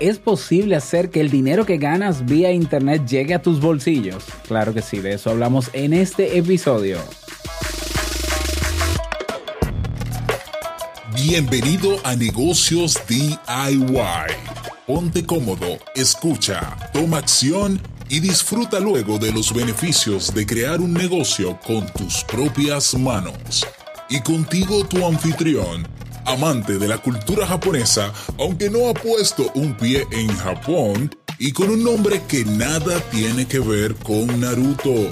¿Es posible hacer que el dinero que ganas vía Internet llegue a tus bolsillos? Claro que sí, de eso hablamos en este episodio. Bienvenido a Negocios DIY. Ponte cómodo, escucha, toma acción y disfruta luego de los beneficios de crear un negocio con tus propias manos. Y contigo tu anfitrión, amante de la cultura japonesa, aunque no ha puesto un pie en Japón, y con un nombre que nada tiene que ver con Naruto,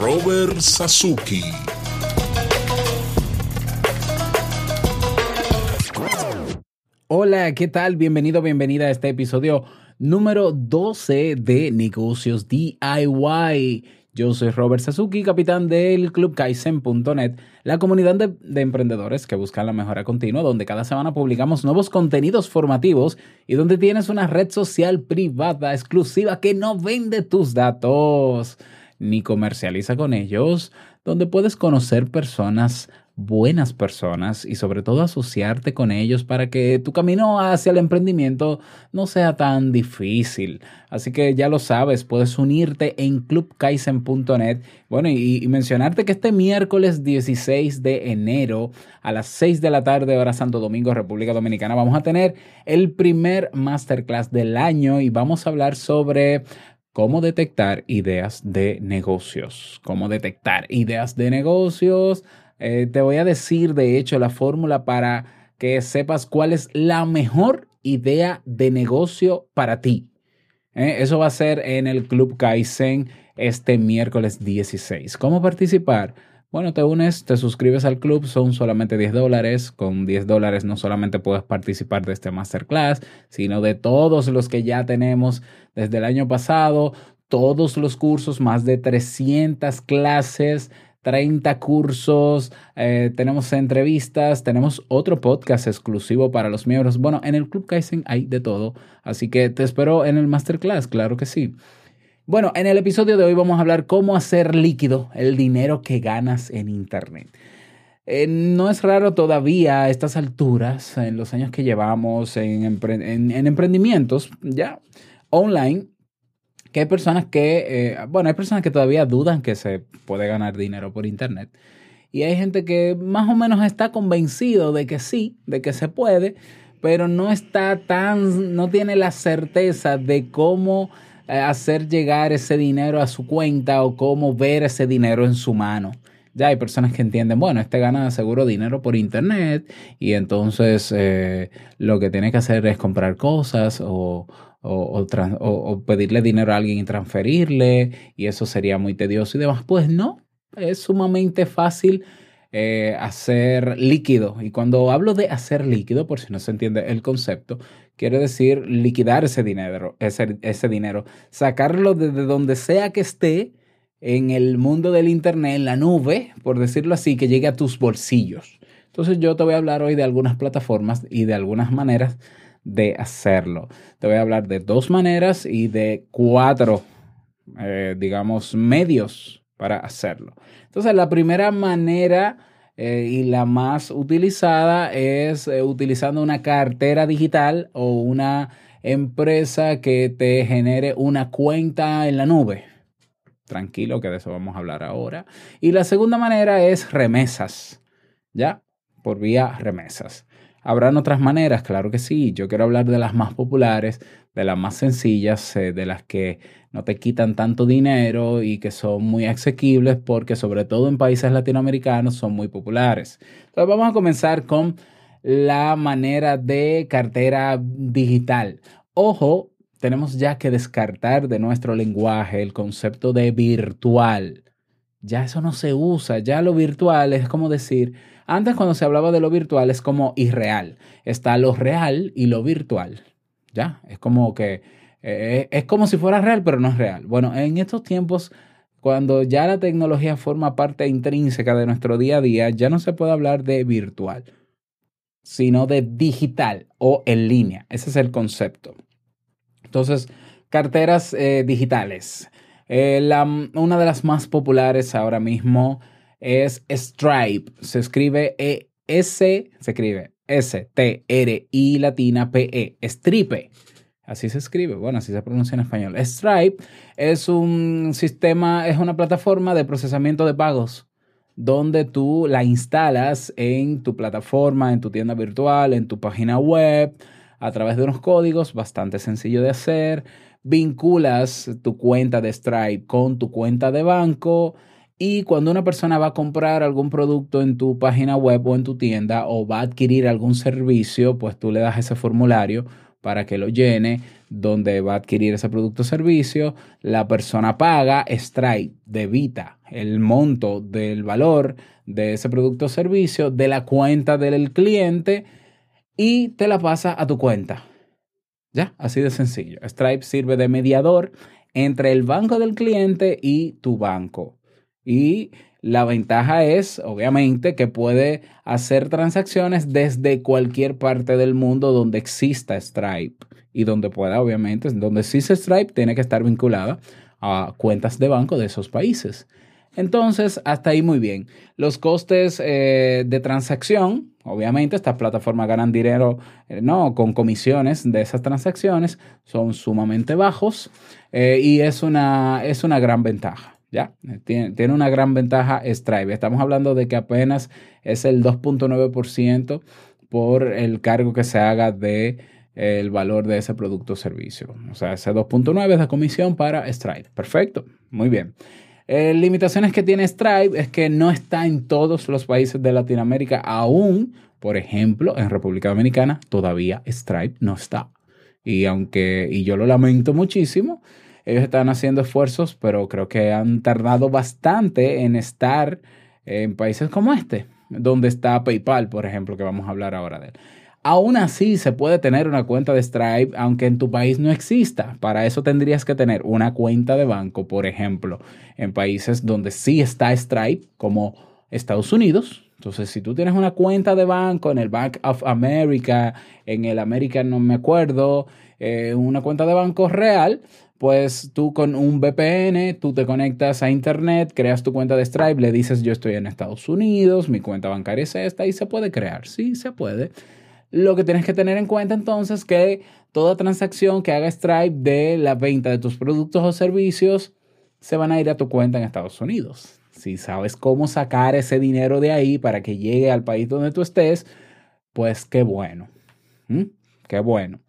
Robert Sasuke. Hola, ¿qué tal? Bienvenido, bienvenida a este episodio número 12 de Negocios DIY. Yo soy Robert Sasuki, capitán del Club Kaizen.net, la comunidad de, emprendedores que buscan la mejora continua, donde cada semana publicamos nuevos contenidos formativos y donde tienes una red social privada exclusiva que no vende tus datos ni comercializa con ellos, donde puedes conocer personas buenas personas y sobre todo asociarte con ellos para que tu camino hacia el emprendimiento no sea tan difícil. Así que ya lo sabes, puedes unirte en clubkaisen.net. Bueno, y, mencionarte que este miércoles 16 de enero a las 6 de la tarde, hora Santo Domingo, República Dominicana, vamos a tener el primer masterclass del año y vamos a hablar sobre cómo detectar ideas de negocios. Cómo detectar ideas de negocios eh, te voy a decir, de hecho, la fórmula para que sepas cuál es la mejor idea de negocio para ti. Eh, eso va a ser en el Club Kaizen este miércoles 16. ¿Cómo participar? Bueno, te unes, te suscribes al club, son solamente 10 dólares. Con 10 dólares no solamente puedes participar de este masterclass, sino de todos los que ya tenemos desde el año pasado, todos los cursos, más de 300 clases 30 cursos, eh, tenemos entrevistas, tenemos otro podcast exclusivo para los miembros. Bueno, en el Club Kaizen hay de todo, así que te espero en el masterclass, claro que sí. Bueno, en el episodio de hoy vamos a hablar cómo hacer líquido el dinero que ganas en Internet. Eh, no es raro todavía a estas alturas, en los años que llevamos en, en emprendimientos ya online, que hay personas que, eh, bueno, hay personas que todavía dudan que se puede ganar dinero por Internet. Y hay gente que más o menos está convencido de que sí, de que se puede, pero no está tan, no tiene la certeza de cómo eh, hacer llegar ese dinero a su cuenta o cómo ver ese dinero en su mano. Ya hay personas que entienden, bueno, este gana seguro dinero por internet y entonces eh, lo que tiene que hacer es comprar cosas o, o, pedirle dinero a alguien y transferirle, y eso sería muy tedioso y demás. Pues no, es sumamente fácil eh, hacer líquido. Y cuando hablo de hacer líquido, por si no se entiende el concepto, quiere decir liquidar ese dinero, ese, ese dinero, sacarlo desde donde sea que esté en el mundo del Internet, en la nube, por decirlo así, que llegue a tus bolsillos. Entonces yo te voy a hablar hoy de algunas plataformas y de algunas maneras de hacerlo. Te voy a hablar de dos maneras y de cuatro, eh, digamos, medios para hacerlo. Entonces, la primera manera eh, y la más utilizada es eh, utilizando una cartera digital o una empresa que te genere una cuenta en la nube. Tranquilo, que de eso vamos a hablar ahora. Y la segunda manera es remesas, ¿ya? Por vía remesas. Habrán otras maneras, claro que sí. Yo quiero hablar de las más populares, de las más sencillas, eh, de las que no te quitan tanto dinero y que son muy asequibles porque sobre todo en países latinoamericanos son muy populares. Entonces vamos a comenzar con la manera de cartera digital. Ojo, tenemos ya que descartar de nuestro lenguaje el concepto de virtual. Ya eso no se usa, ya lo virtual es como decir, antes cuando se hablaba de lo virtual es como irreal. Está lo real y lo virtual. Ya, es como que eh, es como si fuera real, pero no es real. Bueno, en estos tiempos, cuando ya la tecnología forma parte intrínseca de nuestro día a día, ya no se puede hablar de virtual, sino de digital o en línea. Ese es el concepto. Entonces, carteras eh, digitales. Eh, una de las más populares ahora mismo es Stripe. Se escribe E S, se escribe S T R I latina P E. Stripe. Así se escribe, bueno, así se pronuncia en español. Stripe es un sistema, es una plataforma de procesamiento de pagos donde tú la instalas en tu plataforma, en tu tienda virtual, en tu página web, a través de unos códigos, bastante sencillo de hacer. Vinculas tu cuenta de Stripe con tu cuenta de banco y cuando una persona va a comprar algún producto en tu página web o en tu tienda o va a adquirir algún servicio, pues tú le das ese formulario para que lo llene, donde va a adquirir ese producto o servicio. La persona paga, Stripe debita el monto del valor de ese producto o servicio de la cuenta del cliente y te la pasa a tu cuenta. Ya, así de sencillo. Stripe sirve de mediador entre el banco del cliente y tu banco. Y la ventaja es, obviamente, que puede hacer transacciones desde cualquier parte del mundo donde exista Stripe y donde pueda, obviamente, donde existe Stripe, tiene que estar vinculada a cuentas de banco de esos países. Entonces, hasta ahí muy bien. Los costes eh, de transacción, obviamente, estas plataformas ganan dinero eh, no con comisiones de esas transacciones, son sumamente bajos eh, y es una, es una gran ventaja. ¿Ya? Tiene, una gran ventaja Stripe. Estamos hablando de que apenas es el 2.9% por el cargo que se haga de el valor de ese producto o servicio. O sea, ese 2.9 es de comisión para Stripe. Perfecto, muy bien. Eh, limitaciones que tiene Stripe es que no está en todos los países de Latinoamérica aún. Por ejemplo, en República Dominicana todavía Stripe no está. Y aunque, y yo lo lamento muchísimo, ellos están haciendo esfuerzos, pero creo que han tardado bastante en estar en países como este, donde está PayPal, por ejemplo, que vamos a hablar ahora de él. Aún así, se puede tener una cuenta de Stripe aunque en tu país no exista. Para eso tendrías que tener una cuenta de banco, por ejemplo, en países donde sí está Stripe, como Estados Unidos. Entonces, si tú tienes una cuenta de banco en el Bank of America, en el American, no me acuerdo, eh, una cuenta de banco real, pues tú con un VPN, tú te conectas a Internet, creas tu cuenta de Stripe, le dices yo estoy en Estados Unidos, mi cuenta bancaria es esta y se puede crear, sí, se puede. Lo que tienes que tener en cuenta entonces es que toda transacción que haga Stripe de la venta de tus productos o servicios se van a ir a tu cuenta en Estados Unidos. Si sabes cómo sacar ese dinero de ahí para que llegue al país donde tú estés, pues qué bueno. ¿Mm? Qué bueno.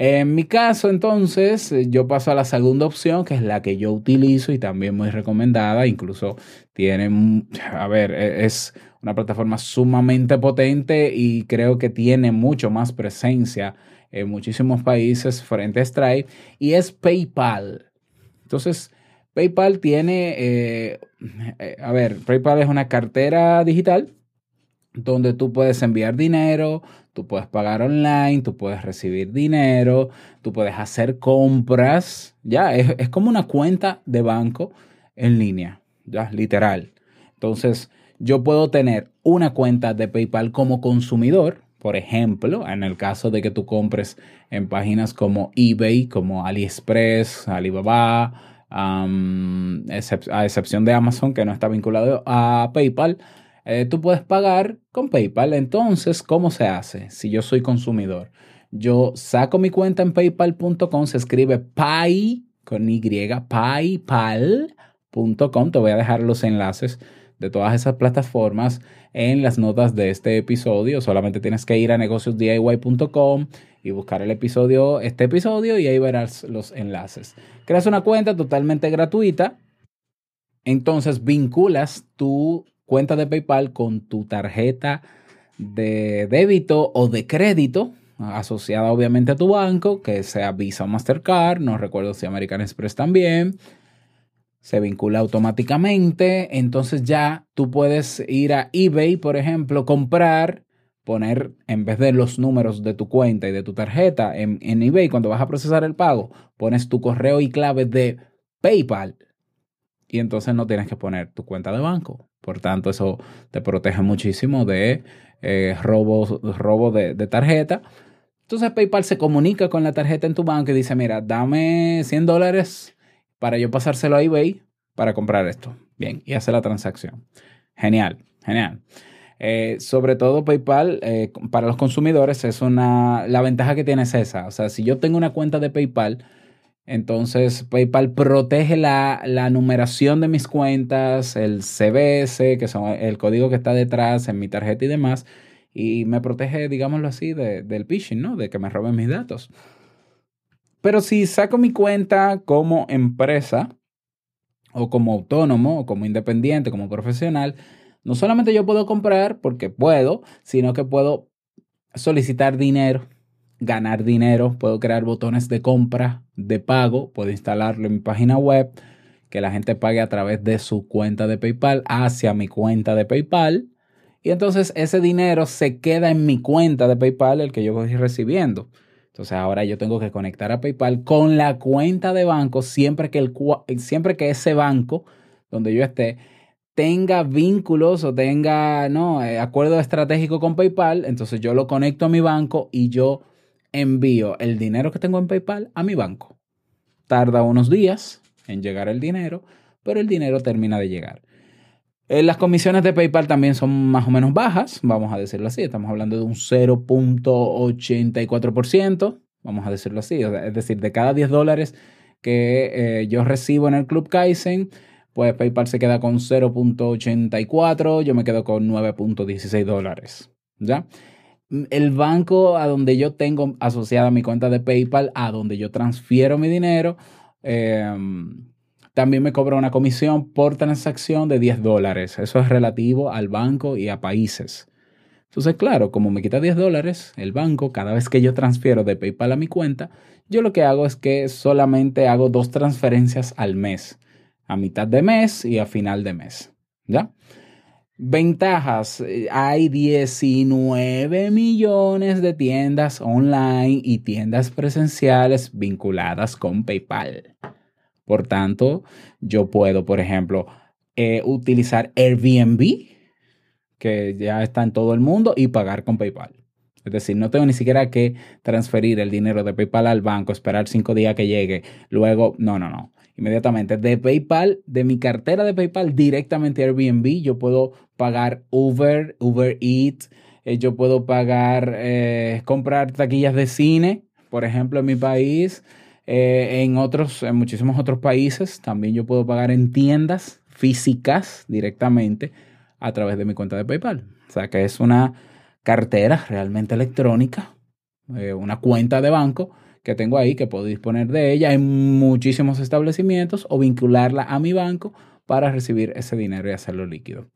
En mi caso, entonces, eh, yo paso a la segunda opción, que es la que yo utilizo y también muy recomendada. Incluso tiene, a ver, e, es una plataforma sumamente potente y creo que tiene mucho más presencia en muchísimos países frente a Stripe y es PayPal. Entonces, PayPal tiene, eh, eh, a ver, PayPal es una cartera digital donde tú puedes enviar dinero, tú puedes pagar online, tú puedes recibir dinero, tú puedes hacer compras, ya, es, como una cuenta de banco en línea, ya, literal. Entonces, yo puedo tener una cuenta de PayPal como consumidor, por ejemplo, en el caso de que tú compres en páginas como eBay, como AliExpress, Alibaba, a excepción de Amazon, que no está vinculado a PayPal, eh, tú puedes pagar con PayPal. Entonces, ¿cómo se hace? Si yo soy consumidor, yo saco mi cuenta en paypal.com, se escribe pay con Y, paypal.com. Te voy a dejar los enlaces de todas esas plataformas en las notas de este episodio. Solamente tienes que ir a negociosdiy.com y buscar el episodio, este episodio, y ahí verás los enlaces. Creas una cuenta totalmente gratuita. Entonces vinculas tu cuenta de PayPal con tu tarjeta de débito o de crédito asociada obviamente a tu banco, que sea Visa o Mastercard, no recuerdo si American Express también. Se vincula automáticamente, entonces ya tú puedes ir a eBay, por ejemplo, comprar, poner en vez de los números de tu cuenta y de tu tarjeta en, en eBay, cuando vas a procesar el pago, pones tu correo y clave de PayPal y entonces no tienes que poner tu cuenta de banco. Por tanto, eso te protege muchísimo de eh, robos robo de, tarjeta. Entonces PayPal se comunica con la tarjeta en tu banco y dice, mira, dame 100 dólares para yo pasárselo a eBay para comprar esto. Bien, y hace la transacción. Genial, genial. Eh, sobre todo PayPal, eh, para los consumidores, es una. La ventaja que tiene es esa. O sea, si yo tengo una cuenta de PayPal, entonces PayPal protege la, numeración de mis cuentas, el CBS, que son el código que está detrás en mi tarjeta y demás, y me protege, digámoslo así, del phishing, ¿no? De que me roben mis datos. Pero si saco mi cuenta como empresa, o como autónomo, o como independiente, como profesional, no solamente yo puedo comprar porque puedo, sino que puedo solicitar dinero, ganar dinero, puedo crear botones de compra, de pago, puedo instalarlo en mi página web, que la gente pague a través de su cuenta de PayPal hacia mi cuenta de PayPal. Y entonces ese dinero se queda en mi cuenta de PayPal, el que yo voy recibiendo. Entonces ahora yo tengo que conectar a PayPal con la cuenta de banco siempre que, el, siempre que ese banco donde yo esté tenga vínculos o tenga no, eh, acuerdo estratégico con PayPal, entonces yo lo conecto a mi banco y yo envío el dinero que tengo en PayPal a mi banco. Tarda unos días en llegar el dinero, pero el dinero termina de llegar. Eh, las comisiones de PayPal también son más o menos bajas, vamos a decirlo así, estamos hablando de un 0.84%, vamos a decirlo así, es decir, de cada 10 dólares que eh, yo recibo en el Club Kaizen, pues PayPal se queda con 0.84, yo me quedo con 9.16 dólares, ¿ya? El banco a donde yo tengo asociada mi cuenta de PayPal, a donde yo transfiero mi dinero, eh, también me cobra una comisión por transacción de 10 dólares. Eso es relativo al banco y a países. Entonces, claro, como me quita 10 dólares el banco cada vez que yo transfiero de PayPal a mi cuenta, yo lo que hago es que solamente hago dos transferencias al mes, a mitad de mes y a final de mes. ¿Ya? Ventajas. Hay 19 millones de tiendas online y tiendas presenciales vinculadas con PayPal. Por tanto, yo puedo, por ejemplo, eh, utilizar Airbnb, que ya está en todo el mundo, y pagar con PayPal. Es decir, no tengo ni siquiera que transferir el dinero de PayPal al banco, esperar cinco días que llegue, luego, no, no, no. Inmediatamente de PayPal, de mi cartera de PayPal directamente a Airbnb, yo puedo pagar Uber, Uber Eats, eh, yo puedo pagar, eh, comprar taquillas de cine, por ejemplo, en mi país, eh, en otros, en muchísimos otros países, también yo puedo pagar en tiendas físicas directamente a través de mi cuenta de PayPal. O sea que es una cartera realmente electrónica, una cuenta de banco que tengo ahí que puedo disponer de ella en muchísimos establecimientos o vincularla a mi banco para recibir ese dinero y hacerlo líquido.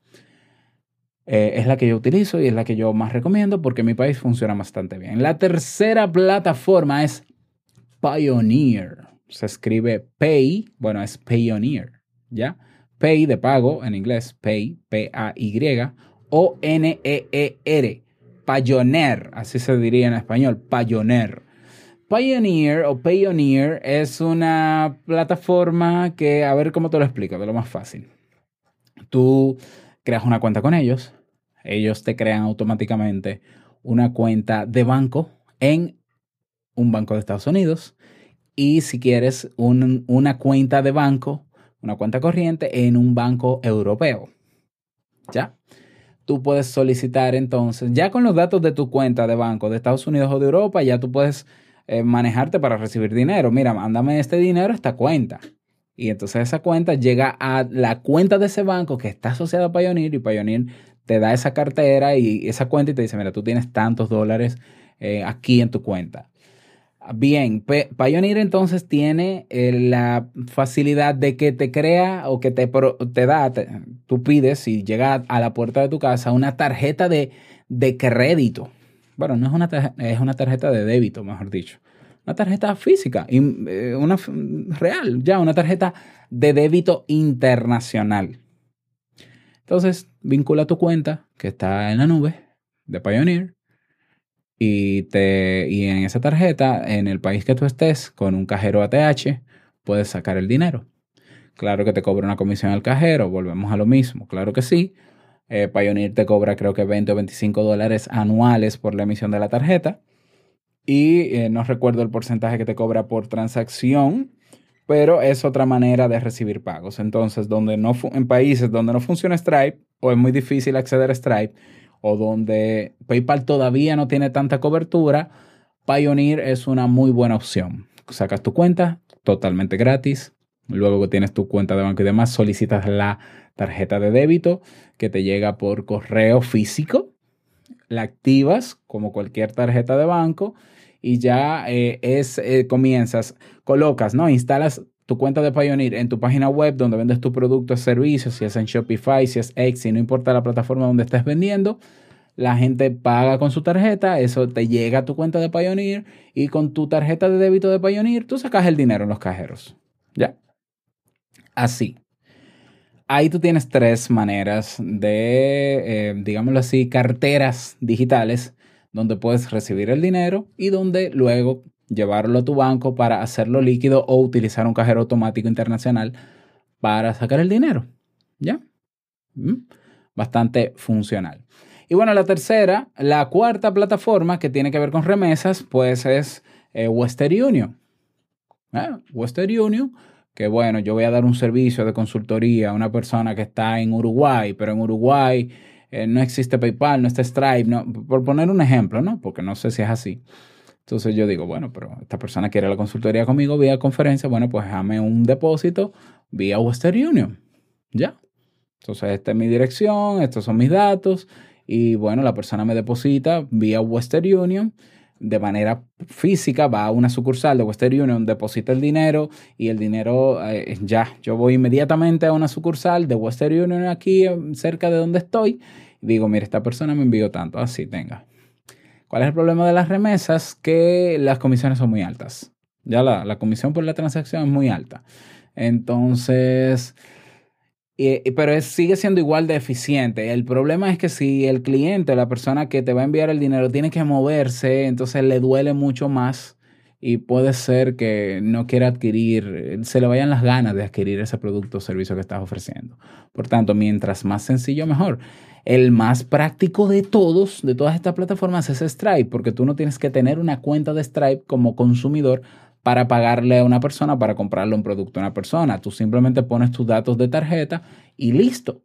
Eh, es la que yo utilizo y es la que yo más recomiendo porque mi país funciona bastante bien. La tercera plataforma es Pioneer. Se escribe Pay, bueno, es Pioneer, ¿ya? Pay de pago en inglés, Pay, P-A-Y, O-N-E-E-R, Pioneer, así se diría en español, Pioneer. Pioneer o Pioneer es una plataforma que, a ver cómo te lo explico, de lo más fácil. Tú creas una cuenta con ellos, ellos te crean automáticamente una cuenta de banco en un banco de Estados Unidos y si quieres una cuenta de banco, una cuenta corriente en un banco europeo. ¿Ya? Tú puedes solicitar entonces, ya con los datos de tu cuenta de banco de Estados Unidos o de Europa, ya tú puedes eh, manejarte para recibir dinero. Mira, mándame este dinero a esta cuenta. Y entonces esa cuenta llega a la cuenta de ese banco que está asociada a Pioneer y Pioneer te da esa cartera y esa cuenta y te dice, mira, tú tienes tantos dólares eh, aquí en tu cuenta. Bien, Pioneer entonces tiene eh, la facilidad de que te crea o que te, te da, tú pides y llega a la puerta de tu casa una tarjeta de, crédito. Bueno, no es una, tarjeta, es una tarjeta de débito, mejor dicho. Una tarjeta física, eh, una real, ya, una tarjeta de débito internacional. Entonces, vincula tu cuenta que está en la nube de Pioneer y, te, y en esa tarjeta, en el país que tú estés, con un cajero ATH, puedes sacar el dinero. Claro que te cobra una comisión al cajero, volvemos a lo mismo, claro que sí. Eh, Pioneer te cobra creo que 20 o 25 dólares anuales por la emisión de la tarjeta. Y eh, no recuerdo el porcentaje que te cobra por transacción, pero es otra manera de recibir pagos. Entonces, donde no en países donde no funciona Stripe o es muy difícil acceder a Stripe, o donde PayPal todavía no tiene tanta cobertura, Pioneer es una muy buena opción. Sacas tu cuenta totalmente gratis. Luego que tienes tu cuenta de banco y demás, solicitas la tarjeta de débito que te llega por correo físico. La activas como cualquier tarjeta de banco y ya eh, es, eh, comienzas, colocas, ¿no? Instalas tu cuenta de Pioneer en tu página web donde vendes tu producto o servicio, si es en Shopify, si es Etsy, no importa la plataforma donde estés vendiendo, la gente paga con su tarjeta, eso te llega a tu cuenta de Pioneer y con tu tarjeta de débito de Pioneer tú sacas el dinero en los cajeros. ¿Ya? Así. Ahí tú tienes tres maneras de, eh, digámoslo así, carteras digitales donde puedes recibir el dinero y donde luego llevarlo a tu banco para hacerlo líquido o utilizar un cajero automático internacional para sacar el dinero. ¿Ya? ¿Mm? Bastante funcional. Y bueno, la tercera, la cuarta plataforma que tiene que ver con remesas, pues es eh, Western Union. ¿Eh? Western Union, que bueno, yo voy a dar un servicio de consultoría a una persona que está en Uruguay, pero en Uruguay eh, no existe PayPal, no está Stripe, no, por poner un ejemplo, ¿no? Porque no sé si es así. Entonces yo digo, bueno, pero esta persona quiere la consultoría conmigo vía conferencia, bueno, pues déjame un depósito vía Western Union. ¿Ya? Entonces esta es mi dirección, estos son mis datos y bueno, la persona me deposita vía Western Union de manera física, va a una sucursal de Western Union, deposita el dinero y el dinero eh, ya, yo voy inmediatamente a una sucursal de Western Union aquí eh, cerca de donde estoy digo, mire, esta persona me envió tanto, así tenga. ¿Cuál es el problema de las remesas? Que las comisiones son muy altas. Ya la, la comisión por la transacción es muy alta. Entonces, pero sigue siendo igual de eficiente. El problema es que si el cliente, la persona que te va a enviar el dinero, tiene que moverse, entonces le duele mucho más y puede ser que no quiera adquirir, se le vayan las ganas de adquirir ese producto o servicio que estás ofreciendo. Por tanto, mientras más sencillo, mejor. El más práctico de todos, de todas estas plataformas, es Stripe, porque tú no tienes que tener una cuenta de Stripe como consumidor para pagarle a una persona, para comprarle un producto a una persona. Tú simplemente pones tus datos de tarjeta y listo.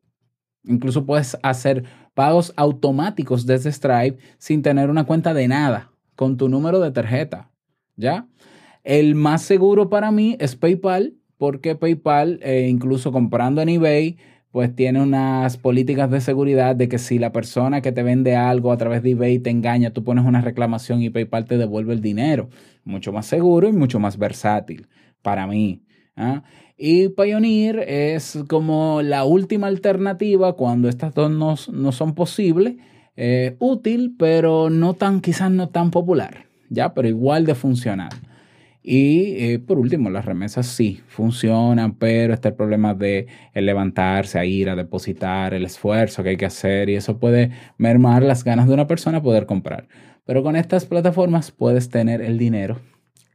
Incluso puedes hacer pagos automáticos desde Stripe sin tener una cuenta de nada, con tu número de tarjeta. ¿Ya? El más seguro para mí es PayPal, porque PayPal, eh, incluso comprando en eBay, pues tiene unas políticas de seguridad de que si la persona que te vende algo a través de eBay te engaña, tú pones una reclamación y PayPal te devuelve el dinero. Mucho más seguro y mucho más versátil para mí. ¿ah? Y Pioneer es como la última alternativa cuando estas dos no, son posibles. Eh, útil, pero no tan, quizás no tan popular, ¿ya? Pero igual de funcional. Y eh, por último, las remesas sí funcionan, pero está el problema de el levantarse, a ir a depositar, el esfuerzo que hay que hacer y eso puede mermar las ganas de una persona poder comprar. Pero con estas plataformas puedes tener el dinero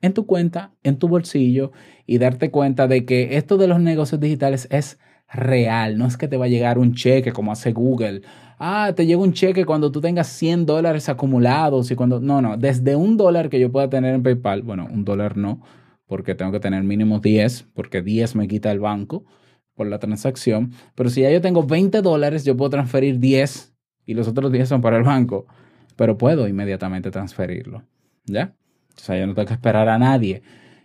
en tu cuenta, en tu bolsillo y darte cuenta de que esto de los negocios digitales es real. No es que te va a llegar un cheque como hace Google ah, te llega un cheque cuando tú tengas 100 dólares acumulados y cuando... No, no, desde un dólar que yo pueda tener en PayPal, bueno, un dólar no, porque tengo que tener mínimo 10, porque 10 me quita el banco por la transacción, pero si ya yo tengo 20 dólares, yo puedo transferir 10 y los otros 10 son para el banco, pero puedo inmediatamente transferirlo, ¿ya? O sea, yo no tengo que esperar a nadie.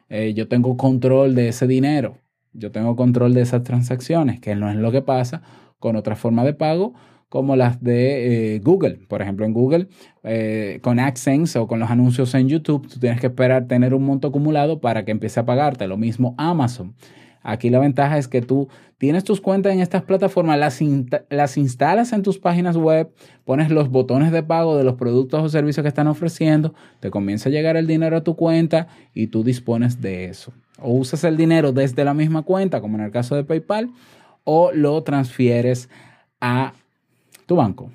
Eh, yo tengo control de ese dinero, yo tengo control de esas transacciones, que no es lo que pasa con otra forma de pago como las de eh, Google. Por ejemplo, en Google, eh, con AdSense o con los anuncios en YouTube, tú tienes que esperar tener un monto acumulado para que empiece a pagarte. Lo mismo Amazon. Aquí la ventaja es que tú tienes tus cuentas en estas plataformas, las, las instalas en tus páginas web, pones los botones de pago de los productos o servicios que están ofreciendo, te comienza a llegar el dinero a tu cuenta y tú dispones de eso. O usas el dinero desde la misma cuenta, como en el caso de PayPal, o lo transfieres a tu banco.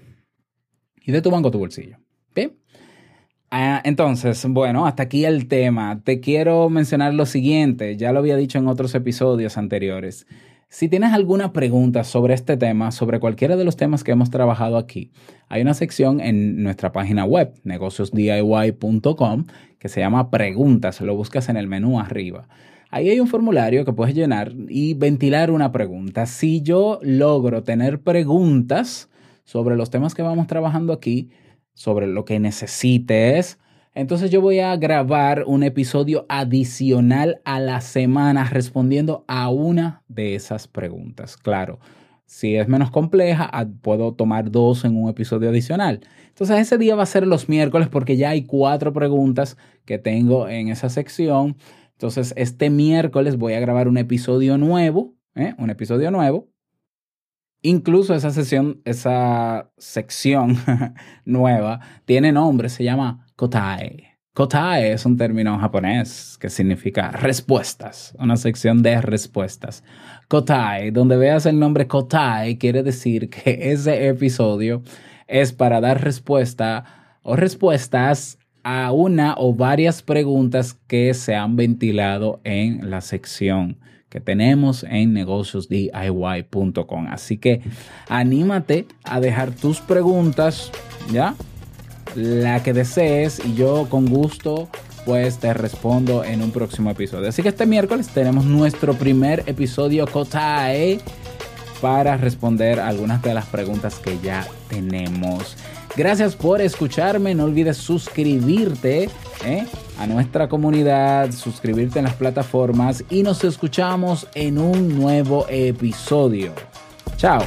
Y de tu banco a tu bolsillo. ¿Bien? Ah, entonces, bueno, hasta aquí el tema. Te quiero mencionar lo siguiente, ya lo había dicho en otros episodios anteriores. Si tienes alguna pregunta sobre este tema, sobre cualquiera de los temas que hemos trabajado aquí, hay una sección en nuestra página web, negociosdiy.com, que se llama Preguntas. Lo buscas en el menú arriba. Ahí hay un formulario que puedes llenar y ventilar una pregunta. Si yo logro tener preguntas, sobre los temas que vamos trabajando aquí, sobre lo que necesites. Entonces yo voy a grabar un episodio adicional a la semana respondiendo a una de esas preguntas. Claro, si es menos compleja, ah, puedo tomar dos en un episodio adicional. Entonces ese día va a ser los miércoles porque ya hay cuatro preguntas que tengo en esa sección. Entonces este miércoles voy a grabar un episodio nuevo, ¿eh? un episodio nuevo. Incluso esa sesión, esa sección nueva tiene nombre, se llama Kotai. Kotae es un término japonés que significa respuestas, una sección de respuestas. Kotae, donde veas el nombre Kotae, quiere decir que ese episodio es para dar respuesta o respuestas a una o varias preguntas que se han ventilado en la sección que tenemos en negociosdiy.com. Así que anímate a dejar tus preguntas, ¿ya? la que desees y yo con gusto pues te respondo en un próximo episodio. Así que este miércoles tenemos nuestro primer episodio Kotae para responder algunas de las preguntas que ya tenemos. Gracias por escucharme. No olvides suscribirte ¿eh? a nuestra comunidad, suscribirte en las plataformas y nos escuchamos en un nuevo episodio. Chao.